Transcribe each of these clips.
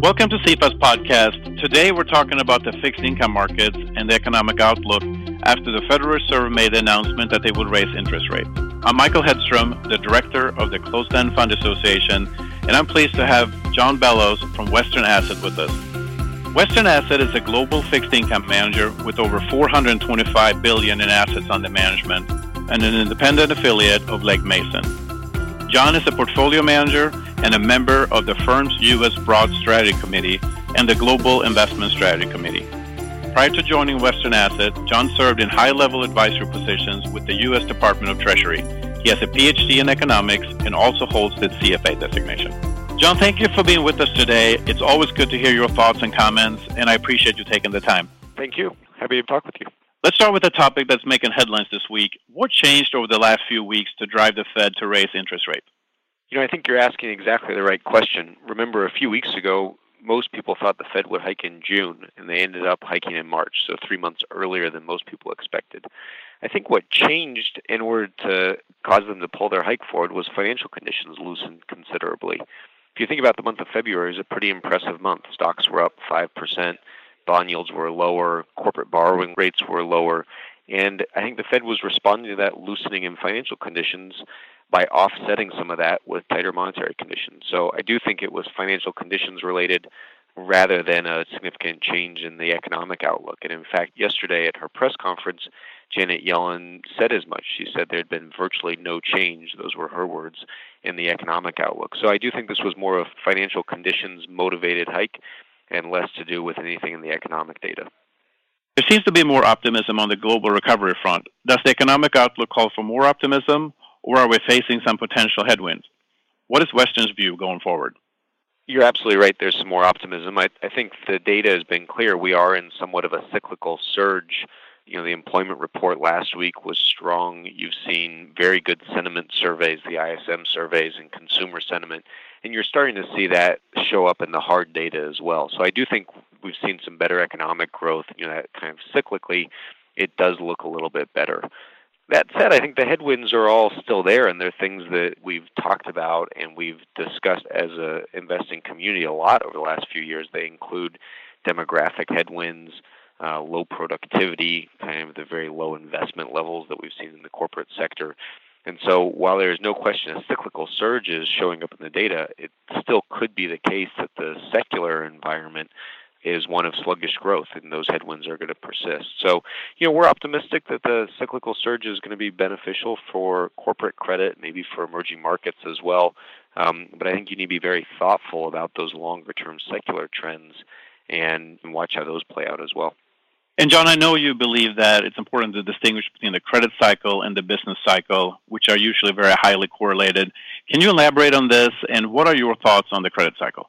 Welcome to CEFA's podcast. Today we're talking about the fixed income markets and the economic outlook after the Federal Reserve made the announcement that they would raise interest rates. I'm Michael Hedstrom, the director of the Closed End Fund Association, and I'm pleased to have John Bellows from Western Asset with us. Western Asset is a global fixed income manager with over 425 billion in assets under management and an independent affiliate of Legg Mason. John is a portfolio manager and a member of the firm's U.S. Broad Strategy Committee and the Global Investment Strategy Committee. Prior to joining Western Asset, John served in high-level advisory positions with the U.S. Department of Treasury. He has a PhD in economics and also holds the CFA designation. John, thank you for being with us today. It's always good to hear your thoughts and comments, and I appreciate you taking the time. Thank you. Happy to talk with you. Let's start with a topic that's making headlines this week. What changed over the last few weeks to drive the Fed to raise interest rates? You know, I think you're asking exactly the right question. Remember, a few weeks ago, most people thought the Fed would hike in June, and they ended up hiking in March, so three months earlier than most people expected. I think what changed in order to cause them to pull their hike forward was financial conditions loosened considerably. If you think about the month of February, it was a pretty impressive month. Stocks were up 5%, bond yields were lower, corporate borrowing rates were lower, and I think the Fed was responding to that loosening in financial conditions by offsetting some of that with tighter monetary conditions. So I do think it was financial conditions related rather than a significant change in the economic outlook. And in fact, yesterday at her press conference, Janet Yellen said as much. She said there had been virtually no change, those were her words, in the economic outlook. So I do think this was more of a financial conditions motivated hike and less to do with anything in the economic data. There seems to be more optimism on the global recovery front. Does the economic outlook call for more optimism, or are we facing some potential headwinds? What is Western's view going forward? You're absolutely right. There's some more optimism. I, I think the data has been clear. We are in somewhat of a cyclical surge. You know, the employment report last week was strong. You've seen very good sentiment surveys, the ISM surveys, and consumer sentiment and you're starting to see that show up in the hard data as well. So I do think we've seen some better economic growth. You know, that kind of cyclically, it does look a little bit better. That said, I think the headwinds are all still there, and they're things that we've talked about and we've discussed as a investing community a lot over the last few years. They include demographic headwinds, uh, low productivity, kind of the very low investment levels that we've seen in the corporate sector, and so, while there is no question a cyclical surge is showing up in the data, it still could be the case that the secular environment is one of sluggish growth, and those headwinds are going to persist. So, you know, we're optimistic that the cyclical surge is going to be beneficial for corporate credit, maybe for emerging markets as well. Um, but I think you need to be very thoughtful about those longer term secular trends and watch how those play out as well. And John, I know you believe that it's important to distinguish between the credit cycle and the business cycle, which are usually very highly correlated. Can you elaborate on this, and what are your thoughts on the credit cycle?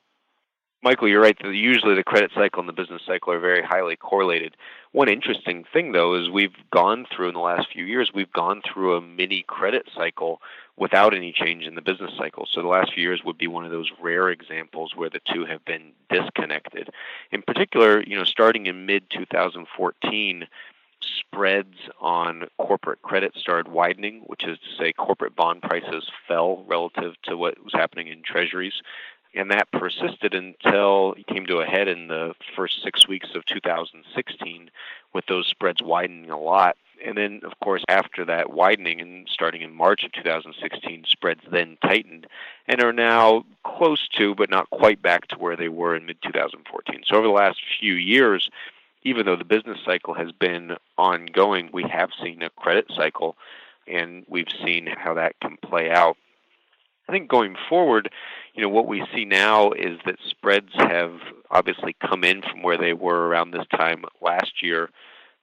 Michael, you're right. Usually the credit cycle and the business cycle are very highly correlated. One interesting thing, though, is we've gone through in the last few years, we've gone through a mini credit cycle without any change in the business cycle. So the last few years would be one of those rare examples where the two have been disconnected. In particular, you know, starting in mid 2014, spreads on corporate credit started widening, which is to say corporate bond prices fell relative to what was happening in treasuries. And that persisted until it came to a head in the first six weeks of 2016, with those spreads widening a lot. And then, of course, after that widening and starting in March of 2016, spreads then tightened and are now close to, but not quite back to where they were in mid 2014. So, over the last few years, even though the business cycle has been ongoing, we have seen a credit cycle and we've seen how that can play out. I think going forward, you know, what we see now is that spreads have obviously come in from where they were around this time last year.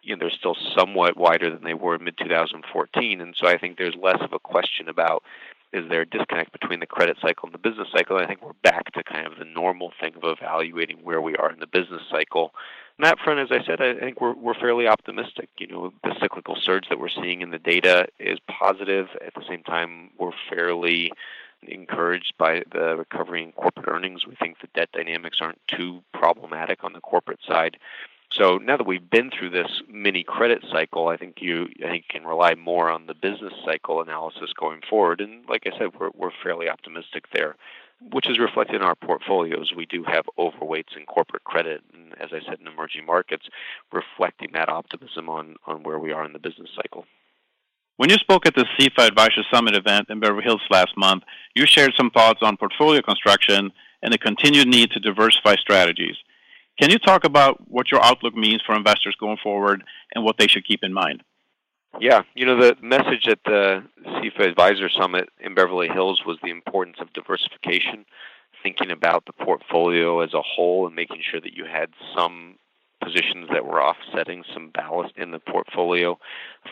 You know, they're still somewhat wider than they were in mid 2014, and so I think there's less of a question about is there a disconnect between the credit cycle and the business cycle. I think we're back to kind of the normal thing of evaluating where we are in the business cycle. On that front, as I said, I think we're we're fairly optimistic. You know, the cyclical surge that we're seeing in the data is positive. At the same time, we're fairly encouraged by the recovery in corporate earnings. We think the debt dynamics aren't too problematic on the corporate side. So now that we've been through this mini credit cycle, I think you I think you can rely more on the business cycle analysis going forward. And like I said, we're we're fairly optimistic there. which is reflected in our portfolios. We do have overweights in corporate credit, and as I said, in emerging markets, reflecting that optimism on, on where we are in the business cycle. When you spoke at the CEFA Advisor Summit event in Beverly Hills last month, you shared some thoughts on portfolio construction and the continued need to diversify strategies. Can you talk about what your outlook means for investors going forward and what they should keep in mind? Yeah, you know, the message at the CEFA Advisor Summit in Beverly Hills was the importance of diversification, thinking about the portfolio as a whole and making sure that you had some positions that were offsetting some ballast in the portfolio.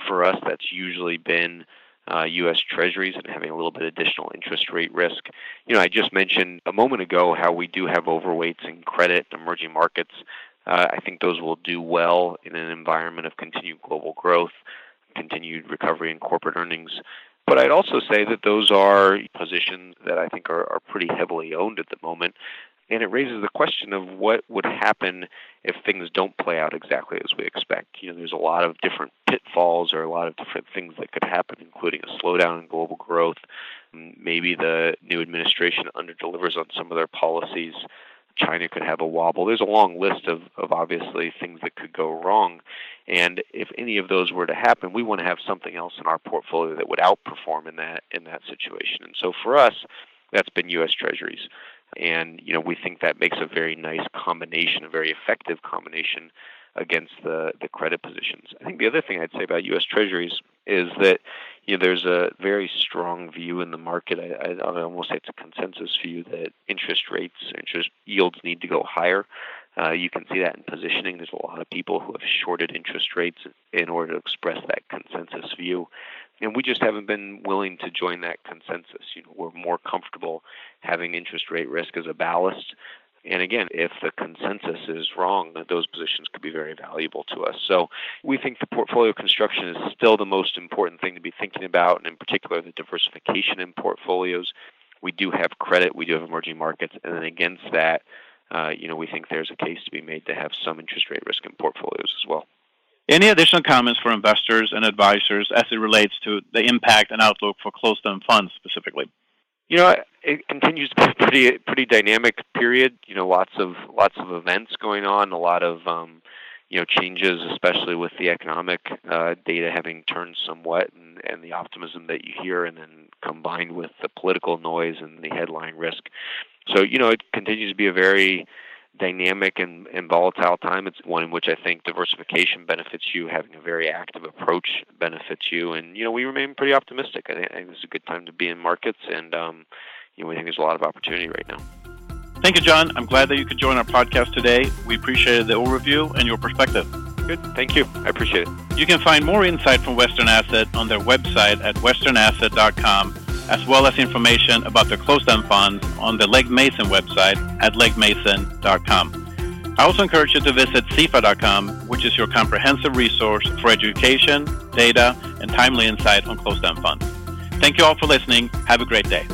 For us, that's usually been uh, U.S. Treasuries and having a little bit additional interest rate risk. You know, I just mentioned a moment ago how we do have overweights in credit and emerging markets. Uh, I think those will do well in an environment of continued global growth, continued recovery in corporate earnings. But I'd also say that those are positions that I think are, are pretty heavily owned at the moment. And it raises the question of what would happen if things don't play out exactly as we expect. You know, there's a lot of different pitfalls or a lot of different things that could happen, including a slowdown in global growth. Maybe the new administration underdelivers on some of their policies. China could have a wobble. There's a long list of, of obviously things that could go wrong. And if any of those were to happen, we want to have something else in our portfolio that would outperform in that in that situation. And so for us, that's been US Treasuries. And you know, we think that makes a very nice combination, a very effective combination against the, the credit positions. I think the other thing I'd say about U.S. Treasuries is that you know there's a very strong view in the market. I, I, I almost say it's a consensus view that interest rates, interest yields need to go higher. Uh, you can see that in positioning. There's a lot of people who have shorted interest rates in order to express that consensus view and we just haven't been willing to join that consensus. You know, we're more comfortable having interest rate risk as a ballast. And again, if the consensus is wrong, those positions could be very valuable to us. So we think the portfolio construction is still the most important thing to be thinking about, and in particular, the diversification in portfolios. We do have credit, we do have emerging markets, and then against that, uh, you know, we think there's a case to be made to have some interest rate risk in portfolios as well. Any additional comments for investors and advisors as it relates to the impact and outlook for closed-end funds specifically? You know, it continues to be a pretty pretty dynamic period. You know, lots of lots of events going on, a lot of um, you know changes, especially with the economic uh, data having turned somewhat, and, and the optimism that you hear, and then combined with the political noise and the headline risk. So you know, it continues to be a very dynamic and, and volatile time. It's one in which I think diversification benefits you, having a very active approach benefits you, and you know we remain pretty optimistic. I think, I think this is a good time to be in markets, and um, you know we think there's a lot of opportunity right now. Thank you, John. I'm glad that you could join our podcast today. We appreciated the overview and your perspective. Good. Thank you. I appreciate it. You can find more insight from Western Asset on their website at westernasset.com as well as information about the closed-end funds on the Legg Mason website at leggmason.com. I also encourage you to visit CEFA.com, which is your comprehensive resource for education, data, and timely insight on closed-end funds. Thank you all for listening. Have a great day.